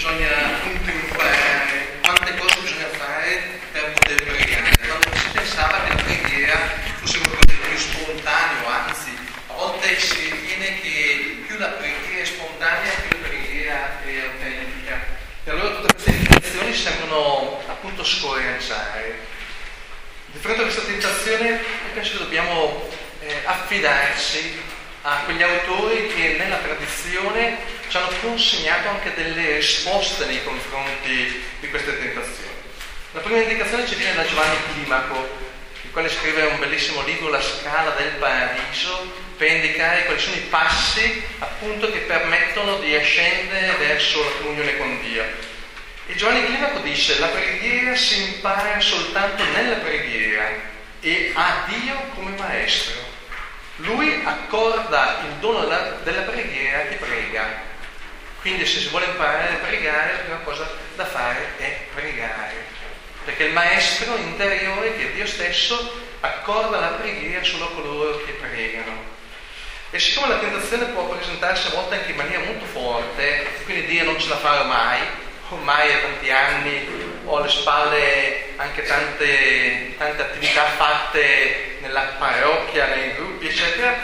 bisogna imparare, quante cose bisogna fare per poter pregare. Quando si pensava che la preghiera fosse qualcosa di più spontaneo, anzi, a volte si ritiene che più la preghiera è spontanea, più la preghiera è autentica. E allora tutte queste indicazioni sembrano appunto scoraggiare. Di fronte a questa tentazione penso che dobbiamo eh, affidarci a quegli autori che nella tradizione ci hanno consegnato anche delle risposte nei confronti di queste tentazioni. La prima indicazione ci viene da Giovanni Climaco, il quale scrive un bellissimo libro, La scala del paradiso, per indicare quali sono i passi appunto che permettono di ascendere verso la comunione con Dio. E Giovanni Climaco dice, la preghiera si impara soltanto nella preghiera e a Dio come maestro. Lui accorda il dono della, preghiera che prega. Quindi se si vuole imparare a pregare, la prima cosa da fare è pregare. Perché il maestro interiore, che è Dio stesso, accorda la preghiera solo a coloro che pregano. E siccome la tentazione può presentarsi a volte anche in maniera molto forte, quindi dire non ce la farò mai, ormai a tanti anni ho alle spalle anche tante, tante attività fatte nella parrocchia, nei gruppi, eccetera,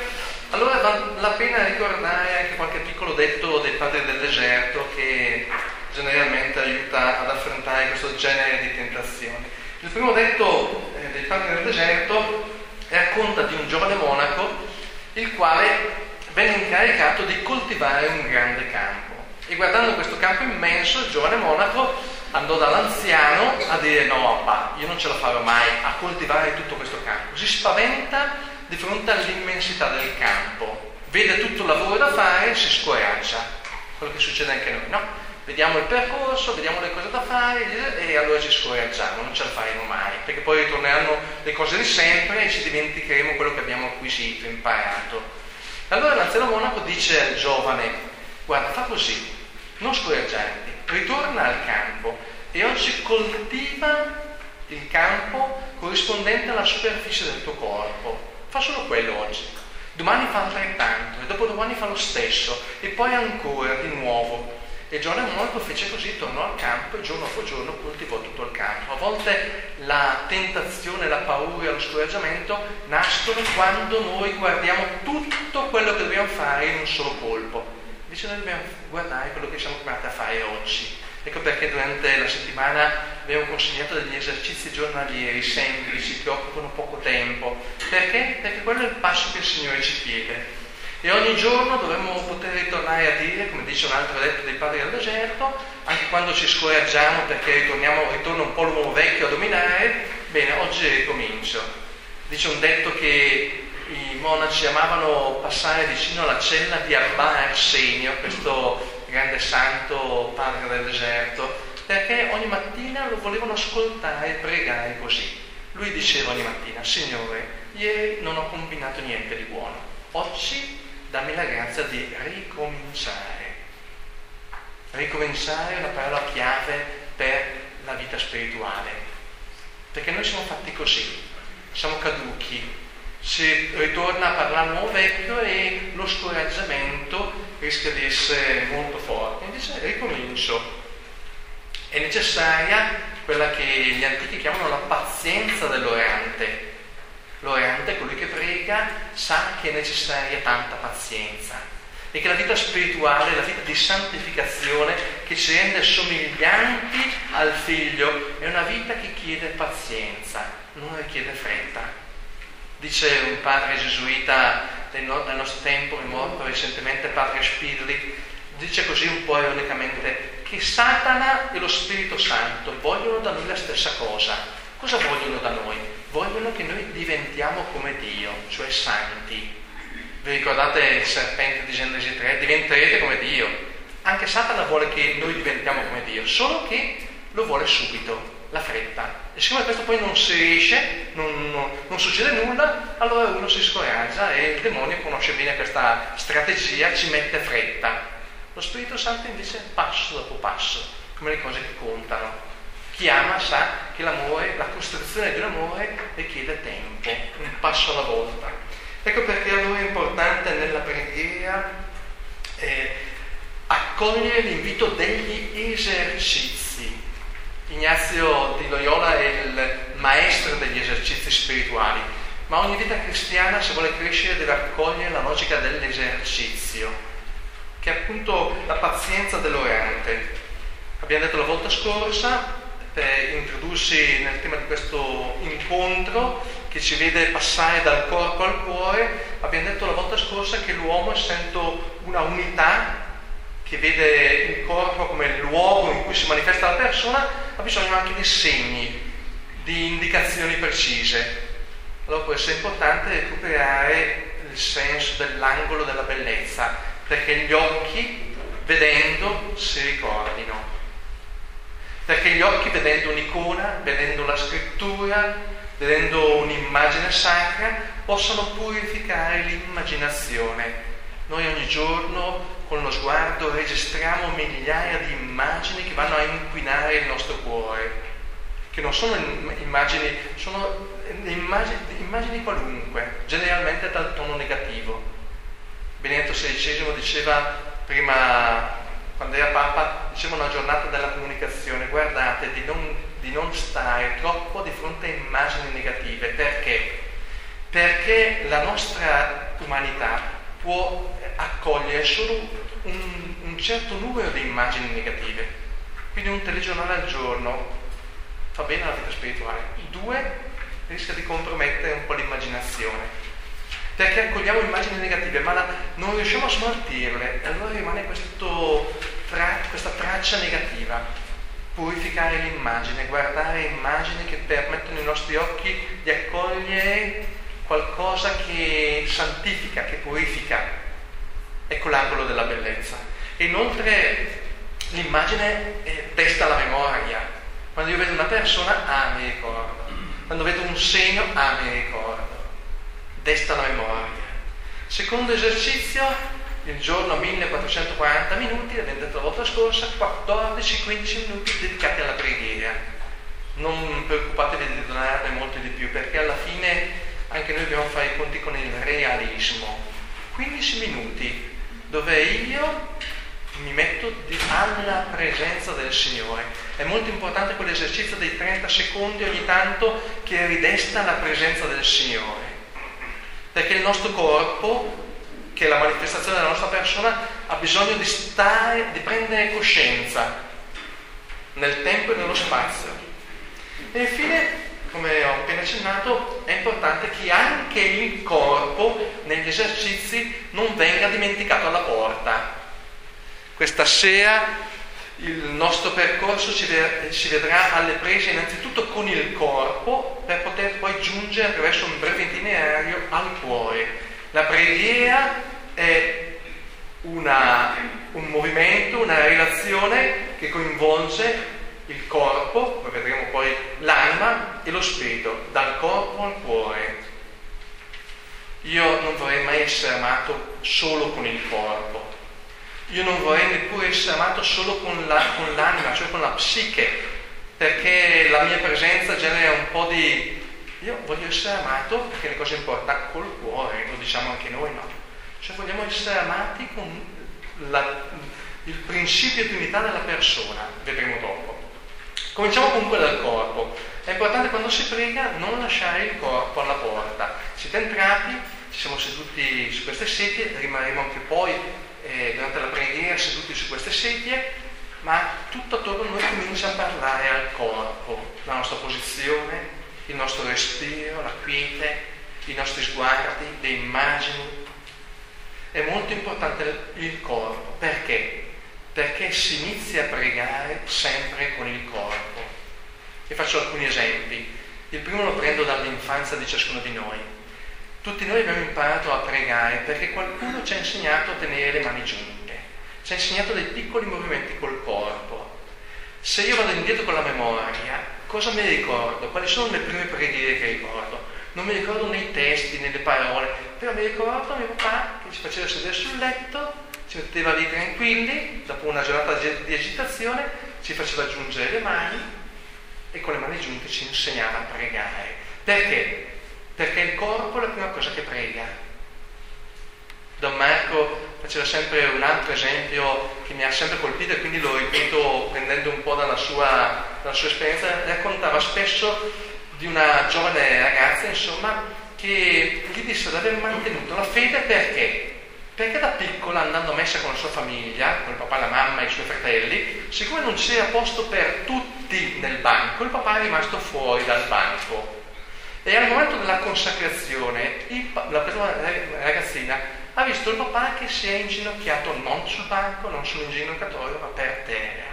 allora vale la pena ricordare anche qualche piccolo detto dei padri del deserto che generalmente aiuta ad affrontare questo genere di tentazioni. Il primo detto eh, dei padri del deserto racconta di un giovane monaco il quale venne incaricato di coltivare un grande campo. E guardando questo campo immenso, il giovane monaco andò dall'anziano a dire no, papà, io non ce la farò mai a coltivare tutto questo campo. Si spaventa di fronte all'immensità del campo, vede tutto il lavoro da fare e si scoraggia. Quello che succede anche a noi, no? Vediamo il percorso, vediamo le cose da fare e allora ci scoraggiamo, non ce la faremo mai, perché poi ritorneranno le cose di sempre e ci dimenticheremo quello che abbiamo acquisito, imparato. Allora l'anziano monaco dice al giovane, guarda, fa così, non scoraggiarti, ritorna al campo e oggi coltiva il campo corrispondente alla superficie del tuo corpo. Fa solo quello oggi. Domani fa altrettanto e dopodomani fa lo stesso e poi ancora di nuovo. E Giovanni Monaco fece così, tornò al campo e giorno dopo giorno coltivò tutto il campo. A volte la tentazione, la paura lo scoraggiamento nascono quando noi guardiamo tutto quello che dobbiamo fare in un solo colpo. Invece noi dobbiamo guardare quello che siamo chiamati a fare oggi. Ecco perché durante la settimana abbiamo consegnato degli esercizi giornalieri semplici che occupano poco tempo. Perché? Perché quello è il passo che il Signore ci chiede. E ogni giorno dovremmo poter ritornare a dire, come dice un altro detto dei padri del deserto, anche quando ci scoraggiamo perché ritorna un po' l'uomo vecchio a dominare, bene, oggi ricomincio. Dice un detto che i monaci amavano passare vicino alla cella di Abba Arsenio, questo grande santo padre del deserto, perché ogni mattina lo volevano ascoltare e pregare così. Lui diceva ogni mattina, Signore, ieri non ho combinato niente di buono, oggi dammi la grazia di ricominciare. Ricominciare è una parola chiave per la vita spirituale, perché noi siamo fatti così, siamo caduchi, si ritorna a parlare nuovo vecchio e lo scoraggiamento rischia di essere molto forte. Invece ricomincio. È necessaria quella che gli antichi chiamano la pazienza dell'orante. L'orante, colui che prega, sa che è necessaria tanta pazienza e che la vita spirituale, la vita di santificazione che ci rende somiglianti al figlio, è una vita che chiede pazienza, non richiede fretta. Dice un padre gesuita del, nostro tempo, è morto recentemente, padre Spirli, dice così un po' ironicamente che Satana e lo Spirito Santo vogliono da noi la stessa cosa. Cosa vogliono da noi? Vogliono che noi diventiamo come Dio, cioè santi. Vi ricordate il serpente di Genesi 3? Diventerete come Dio. Anche Satana vuole che noi diventiamo come Dio, solo che lo vuole subito la fretta. E siccome questo poi non si riesce, non, non, non, succede nulla, allora uno si scoraggia e il demonio conosce bene questa strategia, ci mette fretta. Lo Spirito Santo invece passo dopo passo, come le cose che contano. Chi ama sa che l'amore, la costruzione di un amore richiede tempo, un passo alla volta. Ecco perché allora è importante nella preghiera eh, accogliere l'invito degli esercizi. Ignazio di Loyola è il maestro degli esercizi spirituali, ma ogni vita cristiana, se vuole crescere, deve accogliere la logica dell'esercizio, che è appunto la pazienza dell'orante. Abbiamo detto la volta scorsa, per introdursi nel tema di questo incontro che ci vede passare dal corpo al cuore, abbiamo detto la volta scorsa che l'uomo, essendo una unità che vede il corpo come luogo in cui si manifesta la persona, ha bisogno anche di segni, di indicazioni precise. Allora può essere importante recuperare il senso dell'angolo della bellezza, perché gli occhi, vedendo, si ricordino perché gli occhi vedendo un'icona, vedendo la scrittura, vedendo un'immagine sacra, possono purificare l'immaginazione. Noi ogni giorno con lo sguardo registriamo migliaia di immagini che vanno a inquinare il nostro cuore, che non sono immagini, sono immagini, immagini qualunque, generalmente dal tono negativo. Benedetto XVI diceva prima quando era Papa, diceva una giornata della comunicazione, guardate di non, di non stare troppo di fronte a immagini negative, perché? Perché la nostra umanità può accogliere solo un, un certo numero di immagini negative. Quindi un telegiornale al giorno fa bene alla vita spirituale, due rischia di compromettere un po' l'immaginazione perché accogliamo immagini negative, ma la, non riusciamo a smaltirle e allora rimane tra, questa traccia negativa. Purificare l'immagine, guardare immagini che permettono ai nostri occhi di accogliere qualcosa che santifica, che purifica. Ecco l'angolo della bellezza. E inoltre l'immagine eh, la memoria. Quando io vedo una persona, ah, mi ricordo. Quando vedo un segno, ah, mi ricordo desta la memoria. Secondo esercizio, il giorno 1440 minuti, l'abbiamo detto la volta scorsa, 14-15 minuti dedicati alla preghiera. Non preoccupatevi di donarne molto di più, perché alla fine anche noi dobbiamo fare i conti con il realismo. 15 minuti dove io mi metto alla presenza del Signore. È molto importante quell'esercizio dei 30 secondi ogni tanto che ridesta la presenza del Signore perché il nostro corpo, che è la manifestazione della nostra persona, ha bisogno di stare, di prendere coscienza nel tempo e nello spazio. E infine, come ho appena accennato, è importante che anche il corpo negli esercizi non venga dimenticato alla porta. Questa sera il nostro percorso ci, vedrà alle prese innanzitutto con il corpo per poter poi giungere attraverso un breve itinerario al cuore. La preghiera è una, un movimento, una relazione che coinvolge il corpo, come vedremo poi l'anima e lo spirito, dal corpo al cuore. Io non vorrei mai essere amato solo con il corpo, io non vorrei neppure essere amato solo con, la, con l'anima, cioè con la psiche, perché la mia presenza genera un po' di... Io voglio essere amato perché le cose importanti col cuore, lo diciamo anche noi, no? Cioè vogliamo essere amati con la, il principio di unità della persona, vedremo dopo. Cominciamo comunque dal corpo. È importante quando si prega non lasciare il corpo alla porta. Siete entrati, ci siamo seduti su queste sedie, rimarremo anche poi eh, durante la preghiera seduti su queste sedie, ma tutto attorno a noi comincia a parlare al corpo, la nostra posizione, il nostro respiro, la quiete, i nostri sguardi, le immagini. È molto importante il corpo, perché? Perché si inizia a pregare sempre con il corpo. E faccio alcuni esempi. Il primo lo prendo dall'infanzia di ciascuno di noi. Tutti noi abbiamo imparato a pregare perché qualcuno ci ha insegnato a tenere le mani giunte, ci ha insegnato dei piccoli movimenti col corpo. Se io vado indietro con la memoria, cosa mi ricordo? Quali sono le prime preghiere che ricordo? Non mi ricordo nei testi, nelle parole, però mi ricordo mio papà che ci faceva sedere sul letto, ci metteva lì tranquilli, dopo una giornata di agitazione, ci faceva giungere le mani e con le mani giunte ci insegnava a pregare. Perché? perché il corpo è la prima cosa che prega. Don Marco faceva sempre un altro esempio che mi ha sempre colpito e quindi lo ripeto prendendo un po' dalla sua, dalla sua esperienza, raccontava spesso di una giovane ragazza, insomma, che gli disse di aver mantenuto la fede perché? Perché da piccola, andando a messa con la sua famiglia, con il papà, la mamma e i suoi fratelli, siccome non c'era posto per tutti nel banco, il papà è rimasto fuori dal banco. E al momento della consacrazione, il, la ragazzina ha visto il papà che si è inginocchiato non sul banco, non sull'inginocchiatoio, ma per terra.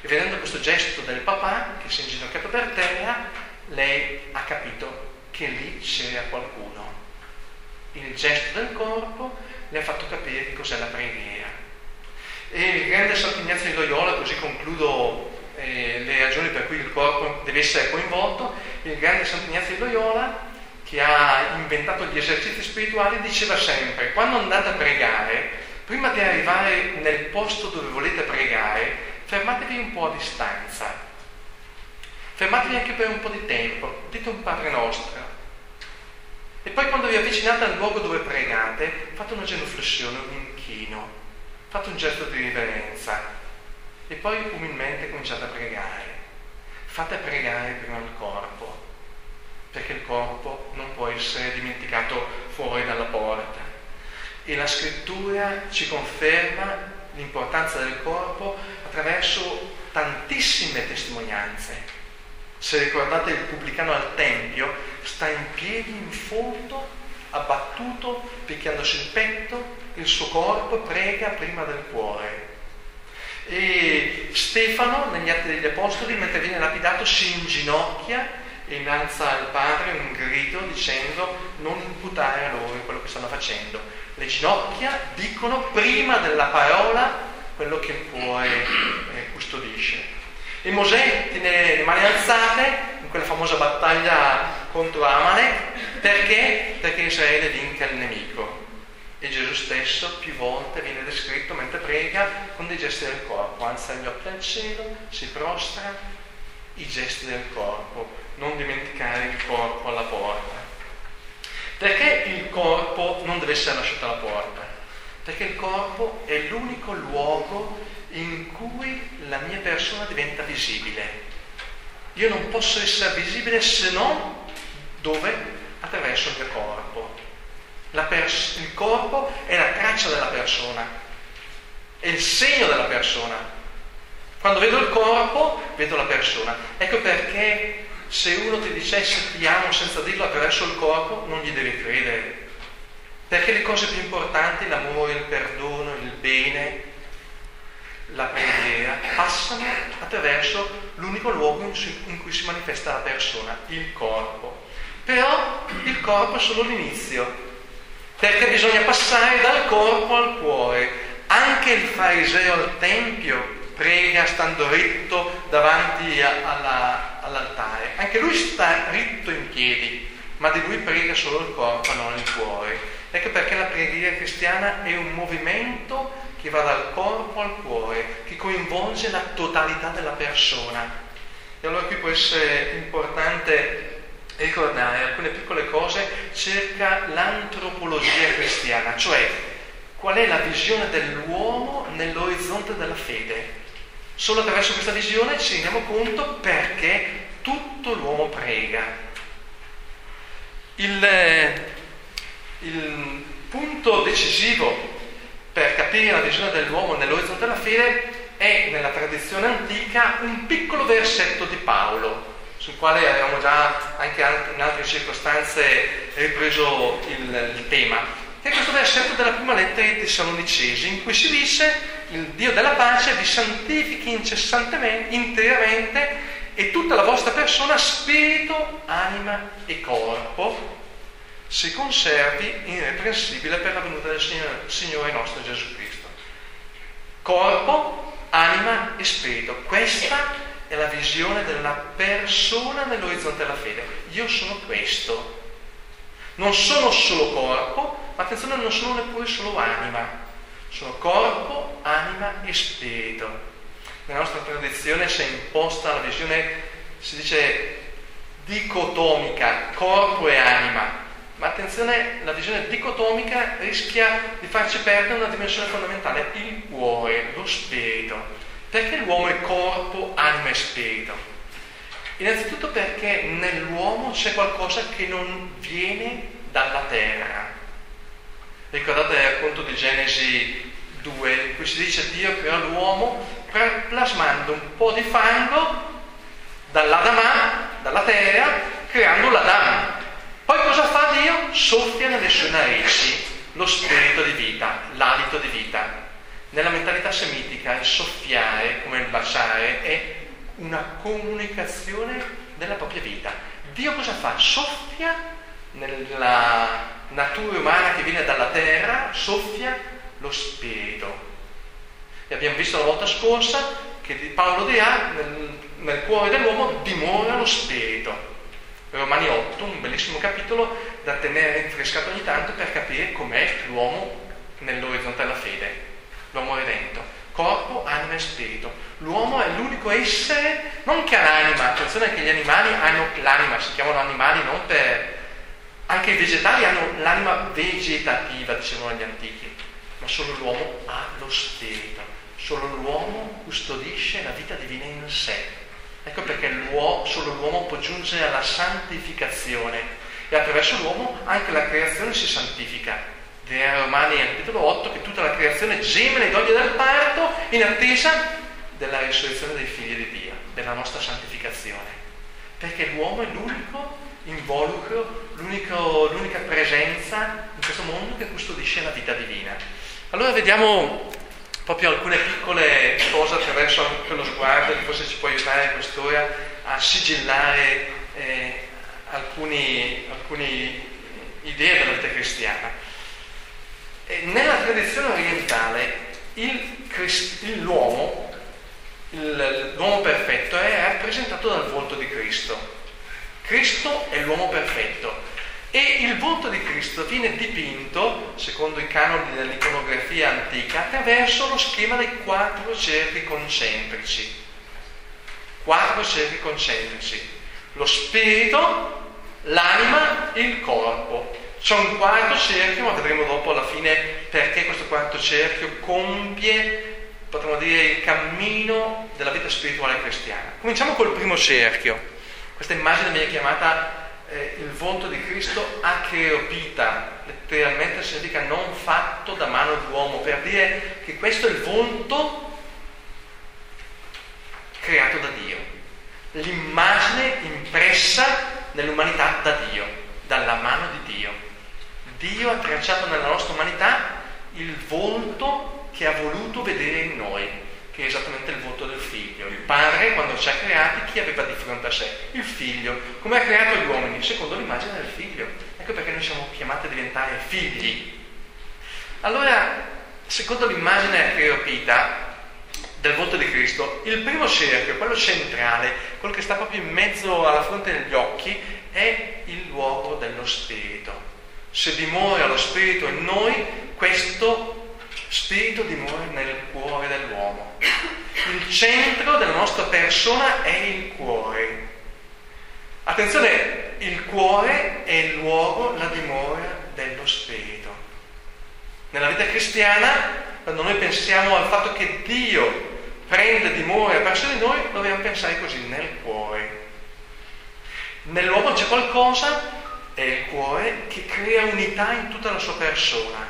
E vedendo questo gesto del papà che si è inginocchiato per terra, lei ha capito che lì c'era qualcuno. Il gesto del corpo le ha fatto capire cos'è la preghiera. E il grande Sant'Ignazio di Loyola, così concludo eh, le ragioni per cui il corpo deve essere coinvolto, il grande Sant'Ignazio di Loyola, che ha inventato gli esercizi spirituali, diceva sempre, quando andate a pregare, prima di arrivare nel posto dove volete pregare, fermatevi un po' a distanza. Fermatevi anche per un po' di tempo, dite un Padre nostro, e poi quando vi avvicinate al luogo dove pregate, fate una genuflessione, un inchino, fate un gesto di riverenza e poi umilmente cominciate a pregare. Fate pregare prima il corpo, perché il corpo non può essere dimenticato fuori dalla porta. E la scrittura ci conferma l'importanza del corpo attraverso tantissime testimonianze. Se ricordate il pubblicano al Tempio, sta in piedi in fondo, abbattuto, picchiandosi il petto, il suo corpo prega prima del cuore. E Stefano, negli Atti degli Apostoli, mentre viene lapidato, si inginocchia e innalza al padre un grido dicendo non imputare a loro quello che stanno facendo. Le ginocchia dicono prima della parola quello che il cuore eh, custodisce. E Mosè tiene le mani alzate in quella famosa battaglia contro Amalek perché? Perché Israele vinca il nemico. E Gesù stesso più volte viene descritto mentre prega con dei gesti del corpo, alza gli occhi al cielo, si prostra, i gesti del corpo, non dimenticare il corpo alla porta. Perché il corpo non deve essere lasciato alla porta? Perché il corpo è l'unico luogo in cui la mia persona diventa visibile. Io non posso essere visibile se non dove? Attraverso il mio corpo. Pers- il corpo è la traccia della persona, è il segno della persona. Quando vedo il corpo, vedo la persona. Ecco perché se uno ti dicesse ti amo senza dirlo attraverso il corpo, non gli devi credere. Perché le cose più importanti, l'amore, il perdono, il bene, la preghiera passano attraverso l'unico luogo in cui si manifesta la persona, il corpo. Però il corpo è solo l'inizio, perché bisogna passare dal corpo al cuore. Anche il fariseo al tempio prega stando ritto davanti alla, all'altare. Anche lui sta ritto in piedi, ma di lui prega solo il corpo, non il cuore. Ecco perché la preghiera cristiana è un movimento che va dal corpo al cuore, che coinvolge la totalità della persona. E allora qui può essere importante ricordare alcune piccole cose circa l'antropologia cristiana, cioè qual è la visione dell'uomo nell'orizzonte della fede. Solo attraverso questa visione ci rendiamo conto perché tutto l'uomo prega. Il, eh, il punto decisivo per capire la visione dell'uomo nell'orizzonte della fede è nella tradizione antica un piccolo versetto di Paolo, sul quale avevamo già anche in altre circostanze ripreso il, il tema, che è questo versetto della prima lettera ai Tessalonicesi, in cui si dice il Dio della pace vi santifichi incessantemente, interamente e tutta la vostra persona, spirito, anima e corpo, si conservi irreprensibile per la venuta del Signore, Signore nostro Gesù Cristo. Corpo, anima e spirito. Questa è la visione della persona nell'orizzonte della fede. Io sono questo. Non sono solo corpo, ma attenzione, non sono neppure solo anima. Sono corpo, anima e spirito. Nella nostra tradizione si è imposta la visione, si dice dicotomica, corpo e anima ma attenzione, la visione dicotomica rischia di farci perdere una dimensione fondamentale, il cuore, lo spirito. Perché l'uomo è corpo, anima e spirito? Innanzitutto perché nell'uomo c'è qualcosa che non viene dalla terra. Ricordate il racconto di Genesi 2, in cui si dice Dio creò l'uomo plasmando un po' di fango dall'Adamà, dalla terra, creando l'Adam. Poi cosa fa Dio? Soffia nelle sue narici lo spirito di vita, l'alito di vita. Nella mentalità semitica il soffiare, come il baciare, è una comunicazione della propria vita. Dio cosa fa? Soffia nella natura umana che viene dalla terra, soffia lo spirito. E abbiamo visto la volta scorsa che Paolo dirà nel, nel cuore dell'uomo dimora lo spirito. Romani 8, un bellissimo capitolo da tenere rinfrescato ogni tanto per capire com'è l'uomo nell'orizzonte della fede, l'uomo redento, corpo, anima e spirito. L'uomo è l'unico essere, non che ha l'anima, attenzione che gli animali hanno l'anima, si chiamano animali non per... Anche i vegetali hanno l'anima vegetativa, dicevano gli antichi, ma solo l'uomo ha lo spirito, solo l'uomo custodisce la vita divina in sé Ecco perché solo l'uomo può giungere alla santificazione e attraverso l'uomo anche la creazione si santifica. Dirà Romani al capitolo 8 che tutta la creazione geme nei dogli del parto in attesa della risurrezione dei figli di Dio, della nostra santificazione. Perché l'uomo è l'unico involucro, l'unica presenza in questo mondo che custodisce la vita divina. Allora vediamo proprio alcune piccole cose attraverso quello sguardo che forse ci può aiutare in quest'ora a sigillare eh, alcune idee della vita cristiana. E nella tradizione orientale il, l'uomo, il, l'uomo perfetto è rappresentato dal volto di Cristo. Cristo è l'uomo perfetto e il volto di Cristo viene dipinto, secondo i canoni dell'iconografia antica, attraverso lo schema dei quattro cerchi concentrici. Quattro cerchi concentrici. Lo spirito, l'anima, il corpo. C'è un quarto cerchio, ma vedremo dopo alla fine perché questo quarto cerchio compie, potremmo dire, il cammino della vita spirituale cristiana. Cominciamo col primo cerchio. Questa immagine viene chiamata eh, il volto di Cristo acheopita, letteralmente significa non fatto da mano d'uomo, per dire che questo è il volto creato da Dio, l'immagine impressa nell'umanità da Dio, dalla mano di Dio. Dio ha tracciato nella nostra umanità il volto che ha voluto vedere in noi che è esattamente il volto del figlio. Il padre, quando ci ha creati, chi aveva di fronte a sé? Il figlio. Come ha creato gli uomini? Secondo l'immagine del figlio. Ecco perché noi siamo chiamati a diventare figli. Allora, secondo l'immagine creopita del volto di Cristo, il primo cerchio, quello centrale, quello che sta proprio in mezzo alla fronte degli occhi, è il luogo dello Spirito. Se dimora lo Spirito in noi, questo Spirito dimora nel cuore dell'uomo. Il centro della nostra persona è il cuore. Attenzione, il cuore è il luogo, la dimora dello Spirito. Nella vita cristiana, quando noi pensiamo al fatto che Dio prende dimora verso di noi, dobbiamo pensare così, nel cuore. Nell'uomo c'è qualcosa, è il cuore, che crea unità in tutta la sua persona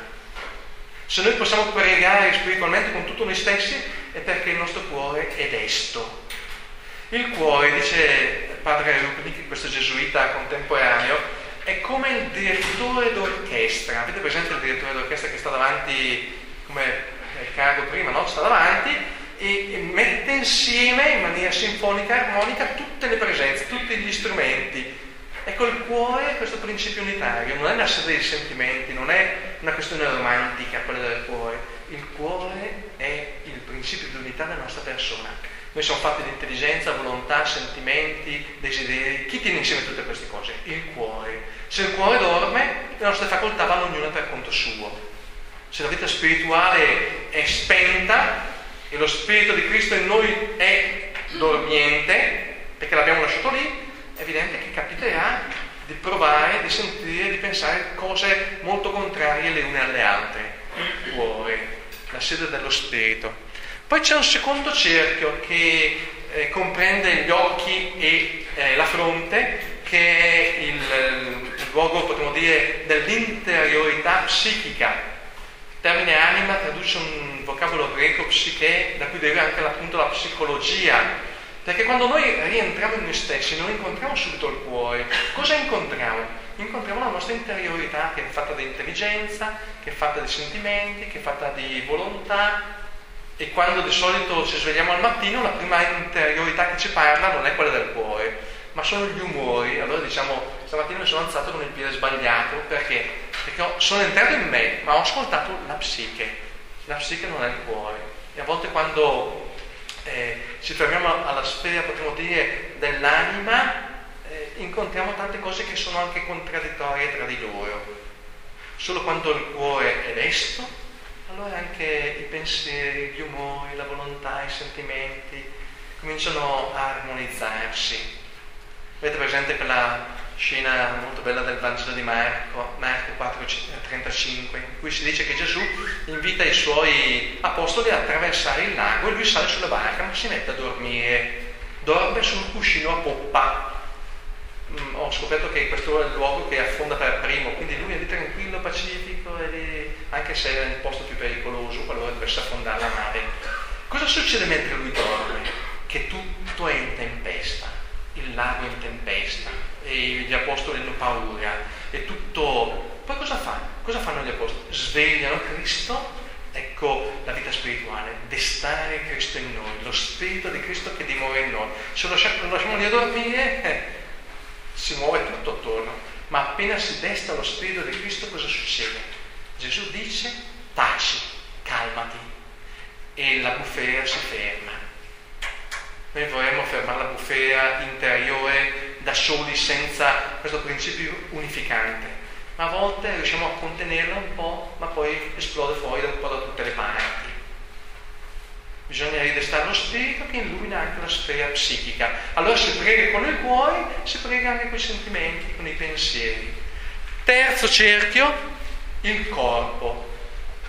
se noi possiamo pregare spiritualmente con tutto noi stessi è perché il nostro cuore è desto. Il cuore, dice padre Rupnik, questo gesuita contemporaneo, è come il direttore d'orchestra. Avete presente il direttore d'orchestra che sta davanti, come Riccardo prima, no? sta davanti e mette insieme in maniera sinfonica, armonica, tutte le presenze, tutti gli strumenti Ecco, il cuore è questo principio unitario, non è una serie di sentimenti, non è una questione romantica quella del cuore. Il cuore è il principio di unità della nostra persona. Noi siamo fatti di intelligenza, volontà, sentimenti, desideri. Chi tiene insieme tutte queste cose? Il cuore. Se il cuore dorme, le nostre facoltà vanno ognuna per conto suo. Se la vita spirituale è spenta e lo Spirito di Cristo in noi è dormiente, perché l'abbiamo lasciato lì, evidente che capiterà di provare, di sentire, di pensare cose molto contrarie le une alle altre. Il cuore, la sede dello spirito. Poi c'è un secondo cerchio che eh, comprende gli occhi e eh, la fronte, che è il, il luogo, potremmo dire, dell'interiorità psichica. Il termine anima traduce un vocabolo greco psiche, da cui deriva anche appunto la psicologia, perché quando noi rientriamo in noi stessi non incontriamo subito il cuore. Cosa incontriamo? Incontriamo la nostra interiorità che è fatta di intelligenza, che è fatta di sentimenti, che è fatta di volontà. E quando di solito ci svegliamo al mattino, la prima interiorità che ci parla non è quella del cuore, ma sono gli umori. Allora diciamo, stamattina mi sono alzato con il piede sbagliato perché? Perché sono entrato in me, ma ho ascoltato la psiche. La psiche non è il cuore. E a volte quando eh, ci fermiamo alla sfera, potremmo dire, dell'anima, eh, incontriamo tante cose che sono anche contraddittorie tra di loro. Solo quando il cuore è desto, allora anche i pensieri, gli umori, la volontà, i sentimenti cominciano a armonizzarsi. Avete presente quella scena molto bella del Vangelo di Marco, Marco 4,35, in cui si dice che Gesù invita i suoi apostoli a attraversare il lago e lui sale sulla barca ma si mette a dormire, dorme sul cuscino a poppa. Mm, ho scoperto che questo è il luogo che affonda per primo, quindi lui è lì tranquillo, pacifico, lì, anche se è il posto più pericoloso qualora dovesse affondare la nave. Cosa succede mentre lui dorme? Che tutto è in tempesta, il lago è in tempesta, e gli apostoli hanno paura e tutto... Poi cosa fanno? Cosa fanno gli apostoli? Svegliano Cristo, ecco la vita spirituale, destare Cristo in noi, lo Spirito di Cristo che dimora in noi. Se lo lasciamo lì a dormire, eh, si muove tutto attorno, ma appena si desta lo Spirito di Cristo cosa succede? Gesù dice taci, calmati e la bufera si ferma. Noi vorremmo fermare la bufera interiore da soli senza questo principio unificante, ma a volte riusciamo a contenerla un po', ma poi esplode fuori un po' da tutte le parti. Bisogna ridestare lo spirito che illumina anche la sfera psichica. Allora si prega con il cuore, si prega anche con i sentimenti, con i pensieri. Terzo cerchio, il corpo.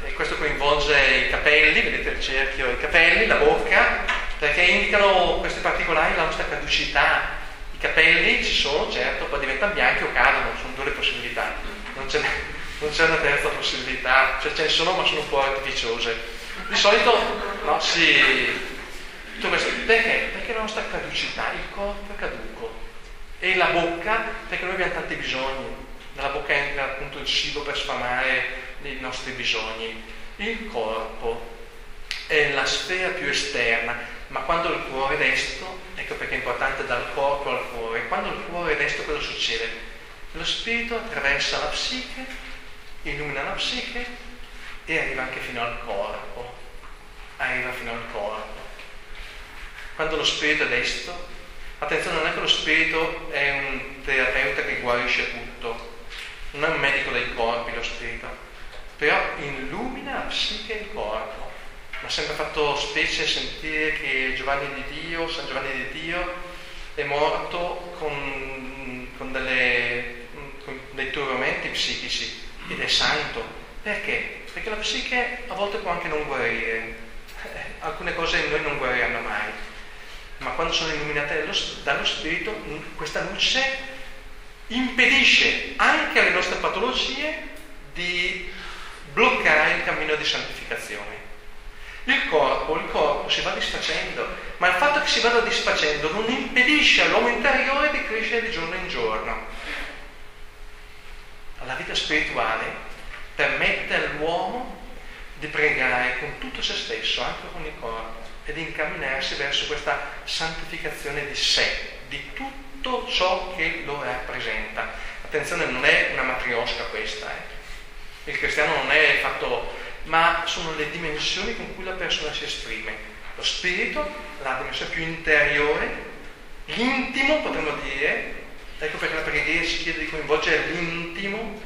E questo coinvolge i capelli, vedete il cerchio, i capelli, la bocca, perché indicano questi particolari la nostra caducità, capelli ci sono, certo, poi diventano bianchi o cadono, sono due le possibilità, non c'è, non c'è una terza possibilità, cioè ce ne sono ma sono un po' artificiose. Di solito no, si... Tutto questo, perché? Perché la nostra caducità, il corpo è caduco e la bocca, perché noi abbiamo tanti bisogni, nella bocca entra appunto il cibo per sfamare i nostri bisogni. Il corpo è la sfera più esterna, ma quando il cuore è desto, ecco perché è importante dal corpo al cuore, quando il cuore è desto cosa succede? Lo spirito attraversa la psiche, illumina la psiche e arriva anche fino al corpo, arriva fino al corpo. Quando lo spirito è desto, attenzione, non è che lo spirito è un terapeuta che guarisce tutto, non è un medico dei corpi lo spirito, però illumina la psiche e il corpo mi ha sempre fatto specie sentire che Giovanni di Dio, San Giovanni di Dio, è morto con, con, delle, con dei turbamenti psichici ed è santo. Perché? Perché la psiche a volte può anche non guarire, eh, alcune cose noi non guariranno mai, ma quando sono illuminate dallo Spirito, questa luce impedisce anche alle nostre patologie di bloccare il cammino di santificazione. Il corpo, il corpo si va disfacendo, ma il fatto che si vada disfacendo non impedisce all'uomo interiore di crescere di giorno in giorno. La vita spirituale permette all'uomo di pregare con tutto se stesso, anche con il corpo, e di incamminarsi verso questa santificazione di sé, di tutto ciò che lo rappresenta. Attenzione, non è una matriosca questa, eh? il cristiano non è fatto ma sono le dimensioni con cui la persona si esprime. Lo spirito, la dimensione più interiore, l'intimo potremmo dire, ecco perché la preghiera si chiede di coinvolgere l'intimo,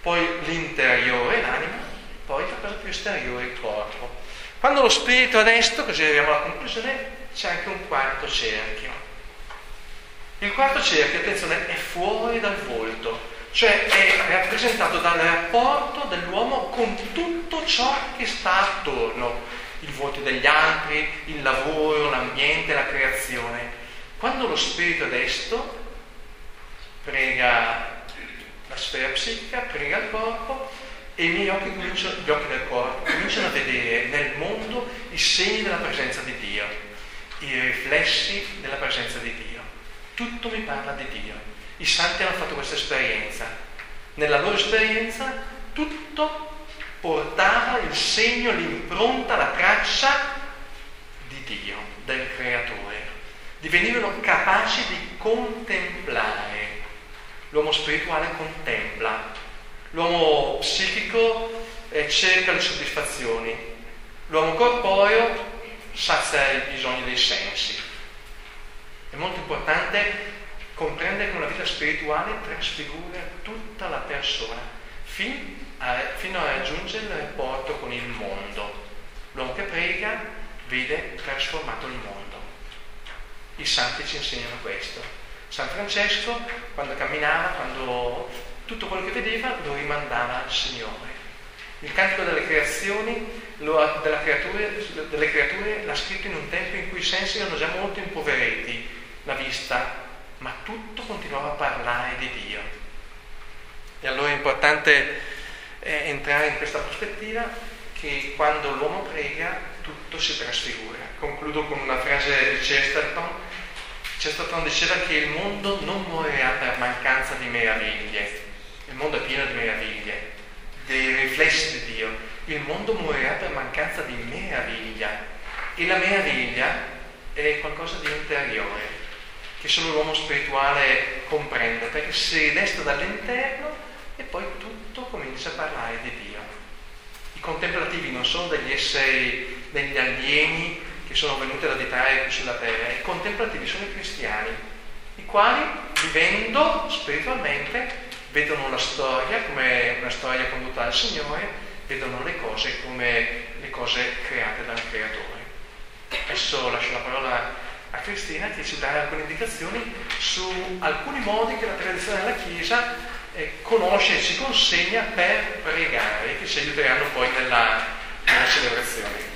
poi l'interiore, l'anima, poi la cosa più esteriore, il corpo. Quando lo spirito è desto, così arriviamo alla conclusione, c'è anche un quarto cerchio. Il quarto cerchio, attenzione, è fuori dal volto, cioè è rappresentato dal rapporto dell'uomo con tutto ciò che sta attorno, il volto degli altri, il lavoro, l'ambiente, la creazione. Quando lo spirito è desto, prega la sfera psichica, prega il corpo e i miei occhi, gli occhi del corpo cominciano a vedere nel mondo i segni della presenza di Dio, i riflessi della presenza di Dio. Tutto mi parla di Dio. I santi hanno fatto questa esperienza. Nella loro esperienza tutto portava il segno, l'impronta, la traccia di Dio, del Creatore. Divenivano capaci di contemplare. L'uomo spirituale contempla, l'uomo psichico eh, cerca le soddisfazioni, l'uomo corporeo sazia i bisogni dei sensi. È molto importante comprendere che una vita spirituale trasfigura tutta la persona fin a, fino a raggiungere il rapporto con il mondo. L'uomo che prega vede trasformato il mondo. I santi ci insegnano questo. San Francesco, quando camminava, quando tutto quello che vedeva lo rimandava al Signore. Il cantico delle creazioni, lo, creature, delle creature l'ha scritto in un tempo in cui i sensi erano già molto impoveriti, la vista, ma tutto continuava a parlare di Dio. E allora è importante eh, entrare in questa prospettiva che quando l'uomo prega tutto si trasfigura. Concludo con una frase di Chesterton. Chesterton diceva che il mondo non morirà per mancanza di meraviglie, il mondo è pieno di meraviglie, dei riflessi di Dio. Il mondo morirà per mancanza di meraviglia e la meraviglia è qualcosa di interiore che solo l'uomo spirituale comprende perché si resta dall'interno e poi tutto comincia a parlare di Dio. I contemplativi non sono degli esseri, degli alieni che sono venuti ad abitare qui sulla terra, i contemplativi sono i cristiani, i quali vivendo spiritualmente vedono la storia come una storia condotta dal Signore, vedono le cose come le cose create dal Creatore. Adesso lascio la parola a Cristina che ci darà alcune indicazioni su alcuni modi che la tradizione della Chiesa eh, conosce e ci consegna per pregare, che ci aiuteranno poi nella, nella celebrazione.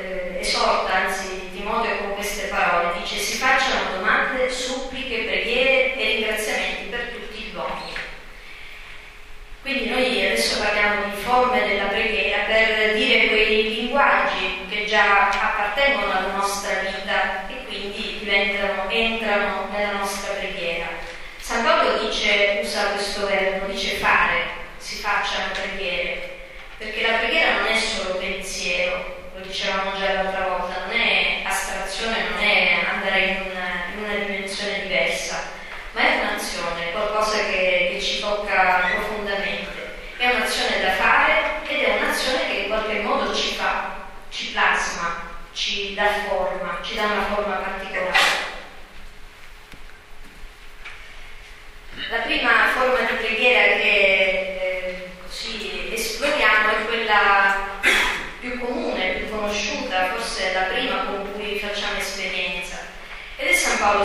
eh, esorta anzi Timoteo con queste parole, dice si facciano domande, suppliche, preghiere e ringraziamenti per tutti gli uomini. Quindi noi adesso parliamo di forme della preghiera per dire quei linguaggi che già appartengono alla nostra vita e quindi diventano, entrano nella nostra preghiera. San Paolo dice, usa questo verbo, dice fare, si facciano preghiere, perché la preghiera non è solo pensiero, dicevamo già l'altra volta, non è astrazione, non è andare in una, in una dimensione diversa, ma è un'azione, qualcosa che, che ci tocca profondamente. È un'azione da fare ed è un'azione che in qualche modo ci fa, ci plasma, ci dà forma, ci dà una forma particolare. La prima forma di preghiera che eh, così esploriamo è quella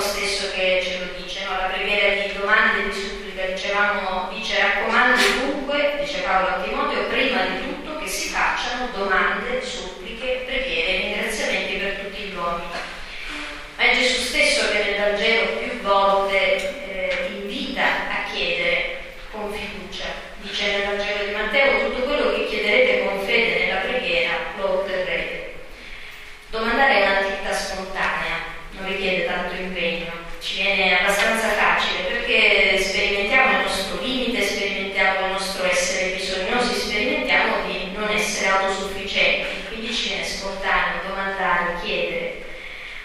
stesso che ce lo dice, no? la preghiera di domande e di supplica, dicevamo, dice raccomando dunque, dice Paolo a Timoteo, prima di tutto che si facciano domande, suppliche domandare, chiedere,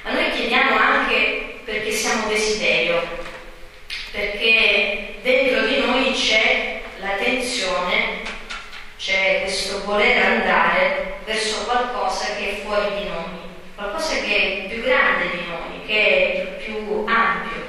ma noi chiediamo anche perché siamo desiderio, perché dentro di noi c'è la tensione, c'è questo voler andare verso qualcosa che è fuori di noi, qualcosa che è più grande di noi, che è più ampio.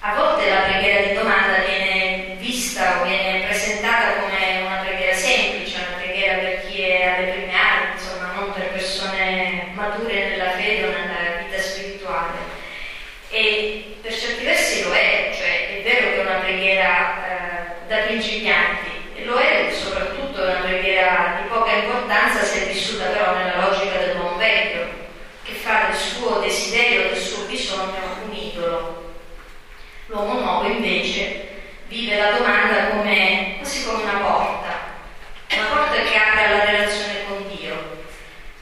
A volte la preghiera di domanda viene vista o viene presentata come una preghiera semplice, una preghiera per chi è alle prime armi, insomma, non per persone mature nella fede o nella vita spirituale. E per certi versi lo è, cioè è vero che è una preghiera eh, da principianti, e lo è soprattutto preghiera di poca importanza se è vissuta però nella logica dell'uomo vecchio, che fa del suo desiderio, del suo bisogno un idolo. L'uomo nuovo invece vive la domanda come, quasi come una porta, una porta che apre alla relazione con Dio,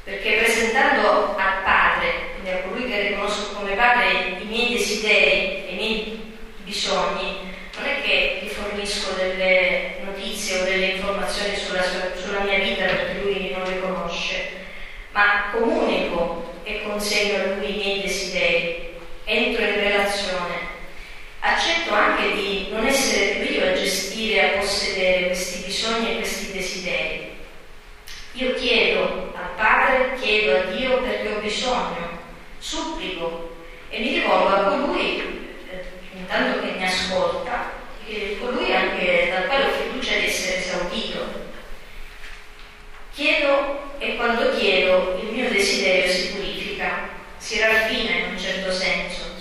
perché presentando al Padre, quindi a colui che riconosco come Padre, i miei desideri i miei bisogni, non è che gli fornisco delle notizie o delle informazioni sulla, sulla mia vita perché lui non le conosce, ma comunico e consegno a lui i miei desideri, entro in relazione accetto anche di non essere più io a gestire, a possedere questi bisogni e questi desideri. Io chiedo al Padre, chiedo a Dio perché ho bisogno, supplico e mi rivolgo a colui, eh, intanto che mi ascolta, e colui anche dal quale ho fiducia di essere esaudito. Chiedo e quando chiedo il mio desiderio si purifica, si raffina in un certo senso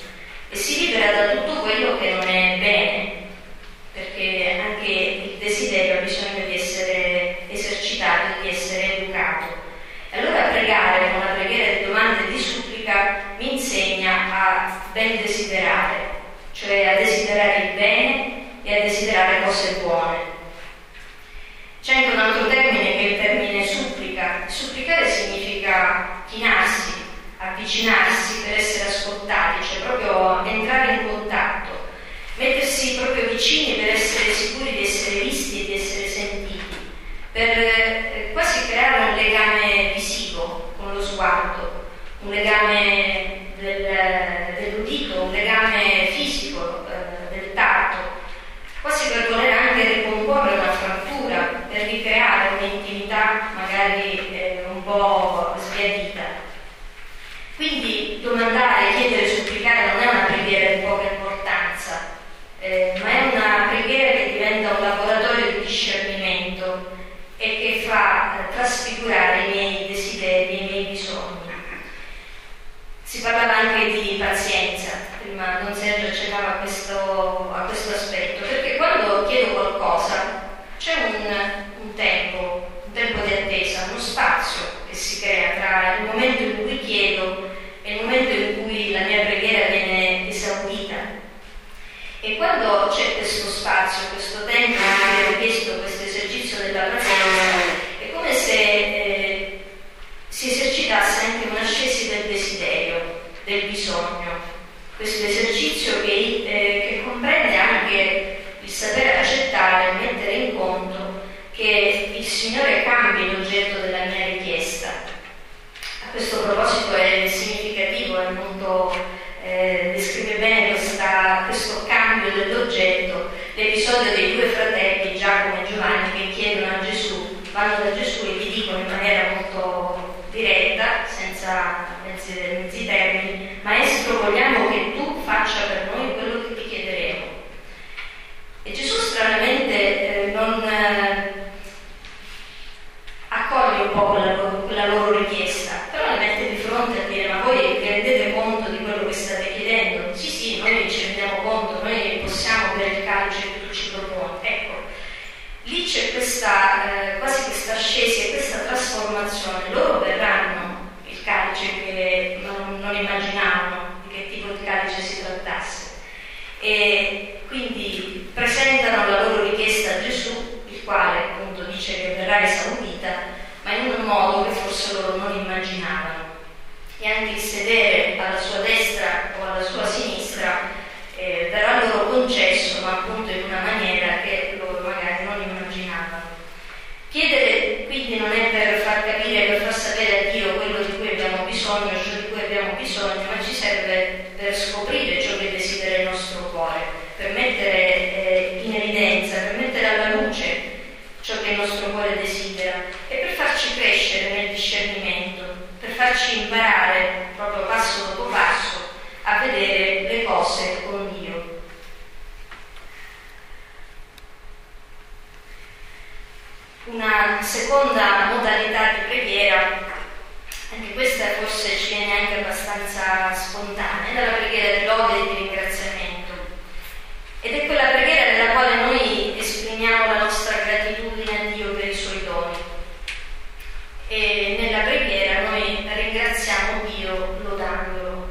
e si libera da tutto quello che non è bene, perché anche il desiderio ha bisogno di essere esercitato, di essere educato. E allora pregare con una preghiera di domanda e di supplica mi insegna a ben desiderare, cioè a desiderare il bene e a desiderare cose buone. C'è anche un altro termine che è il termine supplica. Supplicare significa chinarsi, avvicinarsi per essere ascoltati, cioè proprio entrare in contatto, mettersi proprio vicini per essere sicuri di essere visti e di essere sentiti, per eh, quasi creare un legame visivo con lo sguardo, un legame del, dell'udito, un legame fisico, eh, del tatto, quasi per voler anche ricomporre una frattura, per ricreare un'intimità magari eh, un po' sbiadita. Quindi domandare, chiedere, supplicare non è una preghiera di poca importanza, eh, ma è una preghiera che diventa un laboratorio di discernimento e che fa eh, trasfigurare i miei desideri, i miei bisogni. Si parlava anche di pazienza, prima Don Sergio accennava a questo, a questo aspetto, perché quando chiedo qualcosa c'è un, un tempo, un tempo di attesa, uno spazio che si crea tra il momento in cui chiedo è il momento in cui la mia preghiera viene esaudita. E quando c'è questo spazio, questo tempo in cui ho chiesto questo esercizio della pazienza, è come se eh, si esercitasse anche un'ascesi del desiderio, del bisogno. Questo esercizio che, eh, che comprende anche il sapere accettare, mettere in conto che il Signore cambi l'oggetto della mia richiesta a questo proposito è significativo, è molto, eh, descrive bene questa, questo cambio dell'oggetto, l'episodio dei due fratelli, Giacomo e Giovanni, che chiedono a Gesù, vanno da Gesù e gli dicono in maniera molto diretta, senza mezzi, termini, Maestro vogliamo che tu faccia per noi quello che ti chiederemo. E Gesù stranamente eh, non eh, accoglie un po' quella loro, quella loro richiesta, però le mette di fronte a dire ma voi vi rendete conto di quello che state chiedendo? Sì, sì, noi ci rendiamo conto, noi possiamo per il calcio che tu ci proponi. Ecco, lì c'è questa, eh, quasi questa ascesa e questa trasformazione. Loro verranno il calice che immaginavano di che tipo di calice si trattasse. E quindi presentano la loro richiesta a Gesù, il quale appunto dice che verrà esaudita ma in un modo che forse loro non immaginavano. E anche il sedere alla sua destra o alla sua sinistra eh, verrà loro concesso, ma appunto in una maniera che loro magari non immaginavano. Chiedere quindi non è per far capire, per far sapere a Dio quello di cui abbiamo bisogno, ma ci serve per scoprire ciò che desidera il nostro cuore, per mettere eh, in evidenza, per mettere alla luce ciò che il nostro cuore desidera e per farci crescere nel discernimento, per farci imparare proprio passo dopo passo a vedere le cose con Dio. Una seconda modalità di preghiera, anche questa forse ci viene anche abbastanza spontanea, è la preghiera di lode e di ringraziamento. Ed è quella preghiera nella quale noi esprimiamo la nostra gratitudine a Dio per i suoi doni. E nella preghiera noi ringraziamo Dio lodandolo.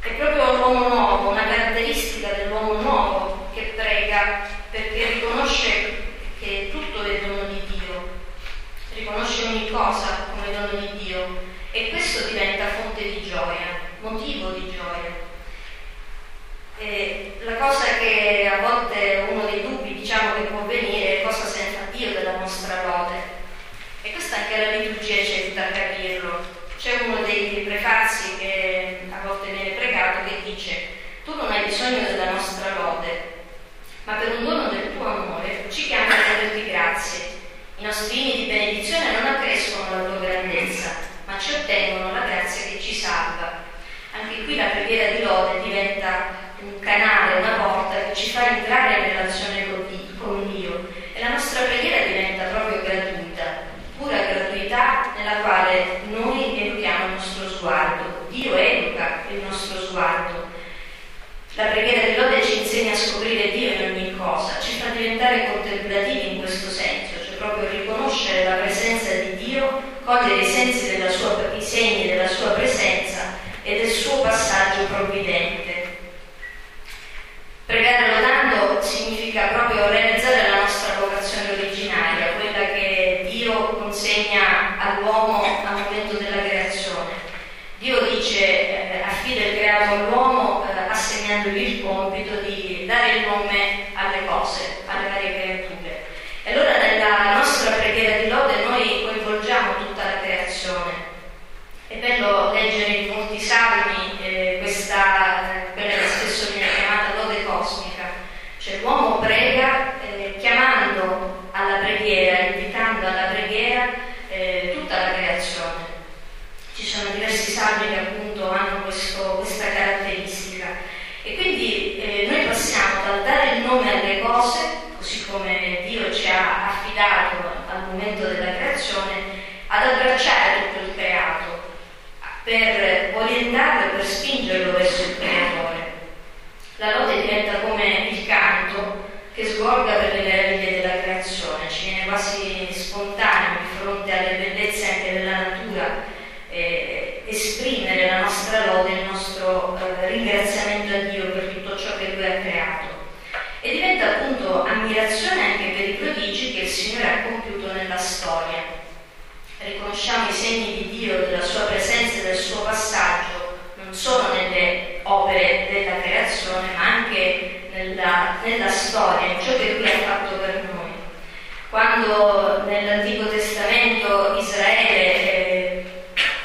È proprio l'uomo nuovo, una caratteristica dell'uomo nuovo che prega perché riconosce che tutto è dono di Dio, riconosce ogni cosa come dono di Dio e questo diventa fonte di gioia, motivo di gioia. E la cosa che a volte uno dei dubbi diciamo che può venire è cosa se ne fa Dio della nostra lode. E questa anche la liturgia ci aiuta a capirlo. C'è uno dei prefazi che a volte viene pregato che dice tu non hai bisogno della nostra lode, ma per un dono del tuo amore ci chiami a renderti grazie. I nostri inni di benedizione non accrescono la tua grandezza, ma ci ottengono la grazia che ci salva. Anche qui la preghiera di lode diventa un canale, una porta che ci fa entrare in relazione con Dio. E la nostra preghiera diventa proprio gratuita, pura gratuità nella quale noi educhiamo il nostro sguardo, Dio educa il nostro sguardo. La preghiera di lode ci insegna a scoprire Dio in ogni cosa, ci fa diventare contemplativi in questo senso, cioè proprio riconoscere la presenza di Dio, cogliere i, segni della sua presenza e del suo passaggio provvidente. Pregare lodando significa proprio realizzare la nostra vocazione originaria, quella che Dio consegna all'uomo al momento della creazione. Dio dice, eh, affida il creato all'uomo eh, assegnandogli il compito di dare il nome alle cose, alle varie creature. E allora nella nostra preghiera di lode noi coinvolgiamo tutta la creazione. È bello leggere in molti salmi eh, questa, eh, quella che spesso viene chiamata lode cosmica, cioè l'uomo prega eh, chiamando alla preghiera, invitando alla preghiera eh, tutta la creazione. Ci sono diversi salmi che appunto hanno questo, questa caratteristica. E quindi eh, noi passiamo dal dare il nome alle cose, così come Dio ci affidato al momento della creazione, ad abbracciare tutto il creato, per orientarlo e per spingerlo verso il creatore. La lode diventa come il canto che sgorga per le meraviglie della creazione, ci viene quasi spontaneo di fronte alle bellezze anche della natura eh, esprimere la nostra lode, il nostro eh, ringraziamento a Dio per tutto ciò che Lui ha creato. E diventa appunto ammirazione Signore ha compiuto nella storia. Riconosciamo i segni di Dio, della sua presenza e del suo passaggio, non solo nelle opere della creazione, ma anche nella, nella storia, in ciò che Lui ha fatto per noi. Quando nell'Antico Testamento Israele eh,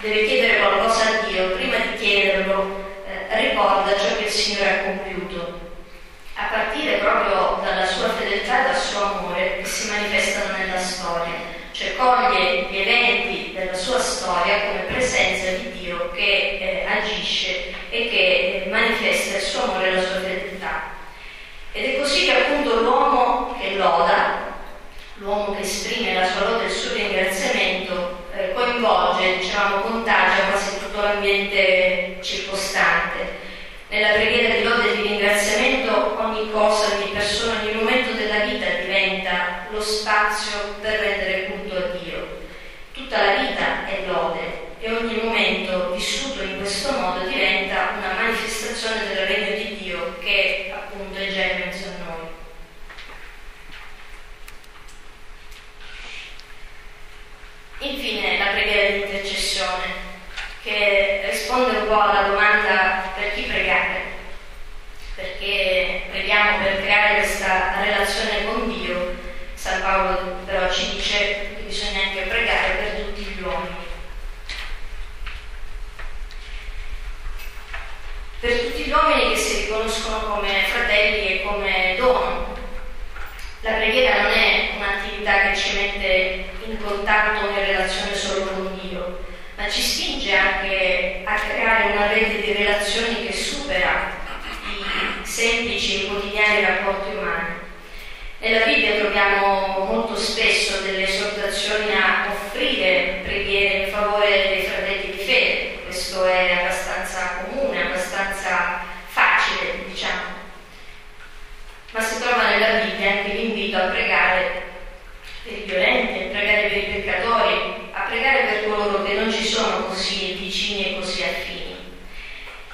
deve chiedere qualcosa a Dio, prima di chiederlo eh, ricorda ciò che il Signore ha compiuto, a partire proprio dalla e dal suo amore che si manifestano nella storia, cioè coglie gli eventi della sua storia come presenza di Dio che eh, agisce e che eh, manifesta il suo amore e la sua fedeltà. Ed è così che appunto l'uomo che loda, l'uomo che esprime la sua lode e il suo ringraziamento, eh, coinvolge, diciamo, contagia quasi tutto l'ambiente circostante. Nella preghiera di lode e di ringraziamento ogni cosa, ogni persona, ogni momento della vita diventa lo spazio per rendere culto a Dio. Tutta la vita è lode e ogni momento vissuto in questo modo diventa una manifestazione del regno di Dio che appunto è già in mezzo a noi. Infine la preghiera di intercessione, che risponde un po' alla domanda perché preghiamo per creare questa relazione con Dio. San Paolo però ci dice che bisogna anche pregare per tutti gli uomini. per tutti gli uomini che si riconoscono come fratelli e come dono. La preghiera non è un'attività che ci mette in contatto o in relazione solo con Dio, ma ci spinge anche a creare una rete di relazioni che supera semplici e quotidiani rapporti umani. Nella Bibbia troviamo molto spesso delle esortazioni a offrire preghiere in favore dei fratelli di fede, questo è abbastanza comune, abbastanza facile, diciamo. Ma si trova nella Bibbia anche l'invito a pregare per i violenti, a pregare per i peccatori, a pregare per coloro che non ci sono così vicini e così affini.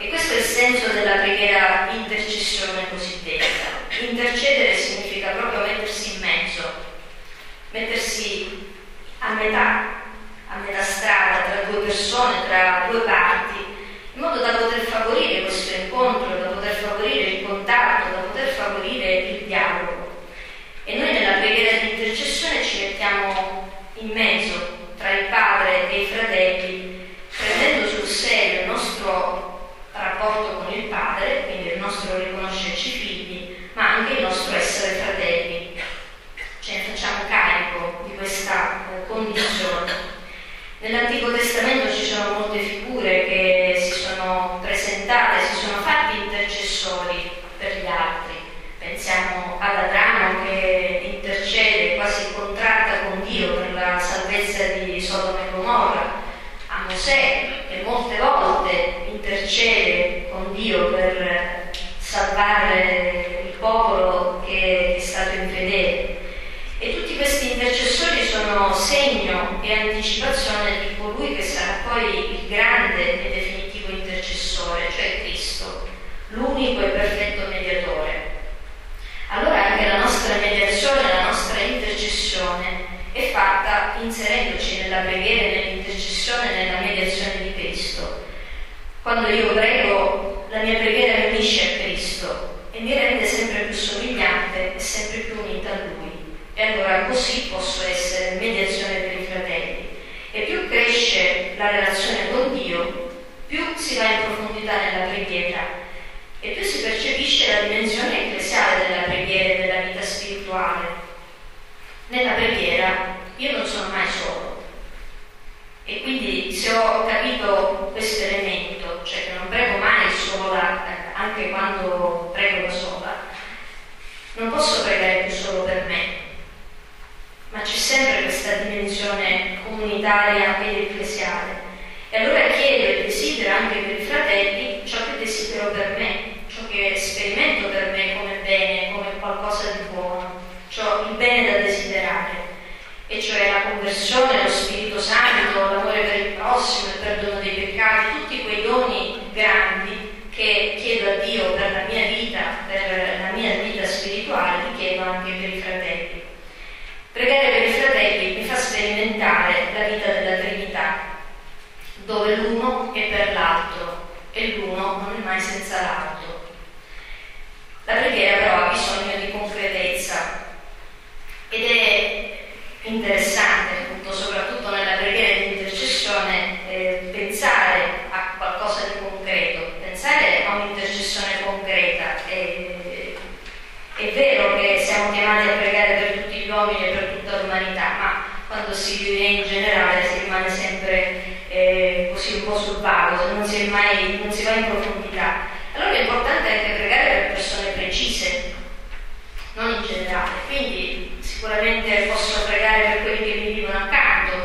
E questo è il senso della preghiera intercessione cosiddetta. Intercedere significa proprio mettersi in mezzo, mettersi a metà, a metà strada tra due persone, tra due parti, in modo da poter favorire questo incontro, da poter favorire il contatto, da poter favorire il dialogo. E noi nella preghiera di intercessione ci mettiamo in mezzo tra il padre e i fratelli, prendendo sul serio il nostro rapporto con il padre, quindi il nostro riconoscerci figli, ma anche il nostro essere fratelli. Ce ne facciamo carico di questa eh, condizione. Nell'Antico Testamento ci sono molte figure che si sono presentate, si sono fatti intercessori per gli altri. Pensiamo ad Abramo che intercede, quasi contratta con Dio per la salvezza di Sodoma e Gomorra, a Mosè che molte volte intercede con Dio per salvare il popolo che è stato infedele. E tutti questi intercessori segno e anticipazione di colui che sarà poi il grande e definitivo intercessore, cioè Cristo, l'unico e perfetto mediatore. Allora anche la nostra mediazione, la nostra intercessione è fatta inserendoci nella preghiera nell'intercessione e nella mediazione di Cristo. Quando io prego, la mia preghiera mi unisce a Cristo e mi rende sempre più somigliante e sempre più unita a Lui. E allora così posso essere mediazione per i fratelli. E più cresce la relazione con Dio, più si va in profondità nella preghiera e più si percepisce la dimensione ecclesiale della preghiera e della vita spirituale. Nella preghiera io non sono mai solo. E quindi se ho capito questo elemento, cioè che non prego mai sola, eh, anche quando prego da sola, non posso pregare più solo per me, ma c'è sempre questa comunitaria ed ecclesiale. E allora chiedo e desidero anche per i fratelli ciò che desidero per me, ciò che sperimento per me come bene, come qualcosa di buono, ciò il bene da desiderare, e cioè la conversione, lo Spirito Santo, l'amore per il prossimo, il perdono dei peccati, tutti quei doni grandi che chiedo a Dio per la mia vita, per la mia vita spirituale, li chiedo anche per i fratelli. Pregare per i fratelli mi fa sperimentare la vita della Trinità, dove l'uno è per l'altro e l'uno non è mai senza l'altro. La preghiera però ha bisogno di concretezza ed è interessante, appunto, soprattutto nella preghiera di intercessione, eh, pensare a qualcosa di concreto, pensare a un'intercessione concreta. E, è vero che siamo chiamati a pregare per tutti gli uomini e per tutta l'umanità, ma vive in generale si rimane sempre eh, così un po' sul vago, non si, mai, non si va in profondità. Allora è importante anche pregare per persone precise, non in generale. Quindi sicuramente posso pregare per quelli che mi vivono accanto,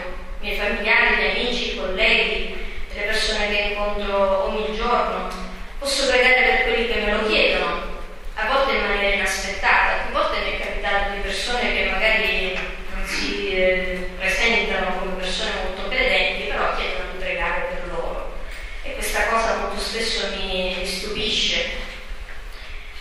i miei familiari, i miei amici, i colleghi, le persone che incontro ogni giorno. Posso pregare per quelli che me lo chiedono, a volte in maniera inaspettata, a volte mi è capitato di persone che magari non si eh, presentano come persone molto credenti, però chiedono di pregare per loro. E questa cosa molto spesso mi, stupisce.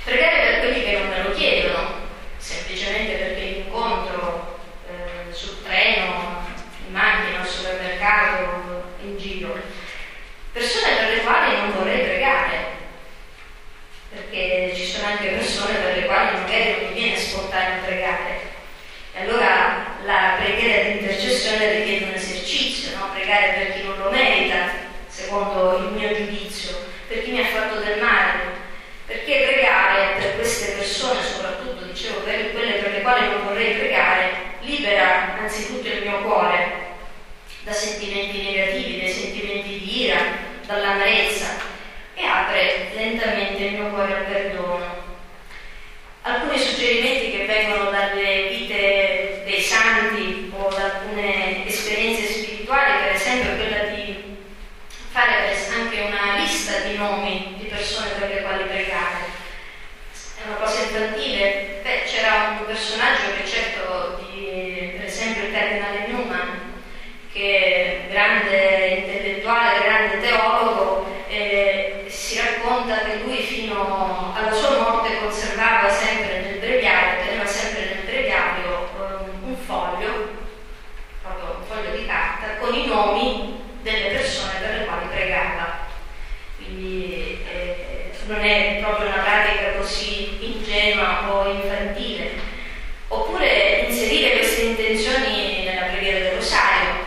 Pregare per quelli che non me lo chiedono, semplicemente perché li incontro eh, sul treno, in macchina, al supermercato, in giro. Persone per le quali non vorrei pregare, perché ci sono anche persone per le quali magari non mi viene spontaneo pregare. E allora la preghiera di intercessione richiede un esercizio, no? pregare per chi non lo merita, secondo il mio giudizio, per chi mi ha fatto del male. Perché pregare per queste persone, soprattutto dicevo per quelle per le quali non vorrei pregare, libera anzitutto il mio cuore da sentimenti negativi, dai sentimenti di ira, dall'amarezza e apre lentamente il mio cuore al perdono. Alcuni suggerimenti che vengono dalle vite dei santi o da alcune esperienze spirituali, per esempio quella di fare anche una lista di nomi di persone per le quali pregare. È una cosa infantile. Beh, c'era un personaggio che certo, di, per esempio il cardinale Newman, che è grande intellettuale, grande teologo, eh, si racconta che lui fino alla sua morte conservava sempre nel breviario, teneva sempre nel breviario um, un foglio, proprio un foglio di carta, con i nomi delle persone per le quali pregava. Quindi eh, non è proprio una pratica così ingenua o infantile. Oppure inserire queste intenzioni nella preghiera del rosario,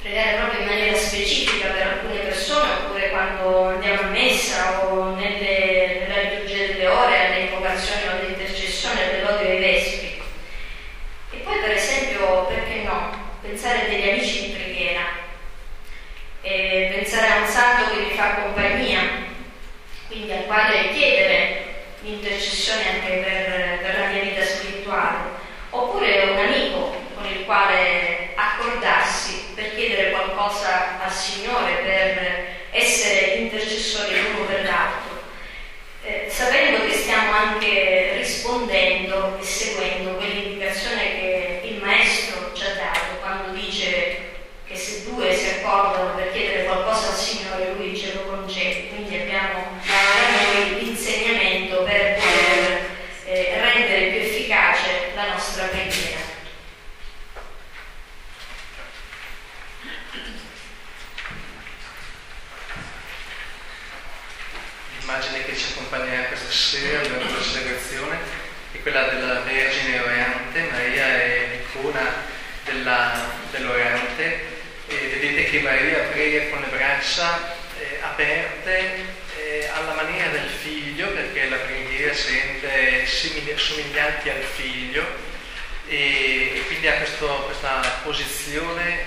pregare proprio in maniera specifica per alcune persone, oppure quando andiamo a messa o nelle, nella delle ore, alle invocazioni o all'intercessione, alle lodi ai vespi. E poi per esempio, perché no, pensare degli amici in preghiera, e pensare a un santo che mi fa compagnia, quindi al quale chiedere l'intercessione anche per, per la mia vita spirituale, oppure un amico con il quale accordarsi per chiedere qualcosa al Signore, per essere intercessori l'uno per l'altro, eh, sapendo che stiamo anche rispondendo e seguendo quell'indicazione che il Maestro ci ha dato quando dice che se due si accordano per chiedere qualcosa al Signore, Lui ce lo concede. Quindi abbiamo da noi l'insegnamento per poter eh, rendere più efficace la nostra preghiera. Accompagna questa sera durante la celebrazione è quella della Vergine Orante, Maria è l'icona della, dell'Orante e vedete che Maria prega con le braccia eh, aperte eh, alla maniera del figlio perché la preghiera simili, somiglianti al figlio. E, e quindi ha questo, questa posizione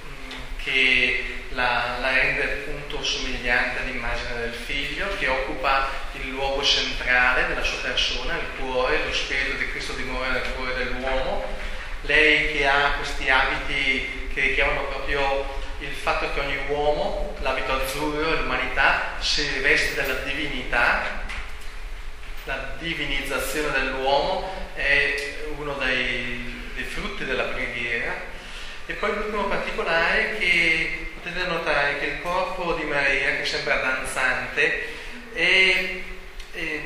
mh, che la, la, rende appunto somigliante all'immagine del figlio che occupa il luogo centrale della sua persona, il cuore, lo spirito di Cristo dimora nel cuore dell'uomo. Lei che ha questi abiti che richiamano proprio il fatto che ogni uomo, l'abito azzurro, l'umanità, si riveste della divinità, la divinizzazione dell'uomo è uno dei, dei frutti della preghiera. E poi l'ultimo particolare che potete notare che il corpo di Maria, che sembra danzante, è, è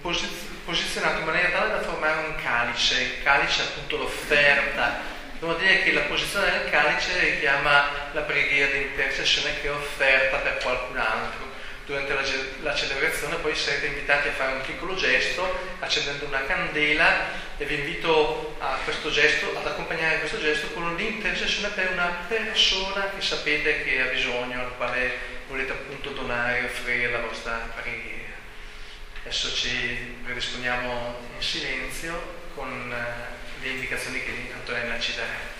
posizionato in maniera tale da formare un calice, il calice è appunto l'offerta Dobbiamo dire che la posizione del calice richiama la preghiera di intercessione che è offerta per qualcun altro. Durante la, la, celebrazione poi sarete invitati a fare un piccolo gesto accendendo una candela e vi invito gesto, ad accompagnare questo gesto con l'intercessione per una persona che sapete che ha bisogno, al quale volete appunto donare offrire la vostra preghiera. Adesso ci ridisponiamo in silenzio con eh, le indicazioni che Antonella ci darà.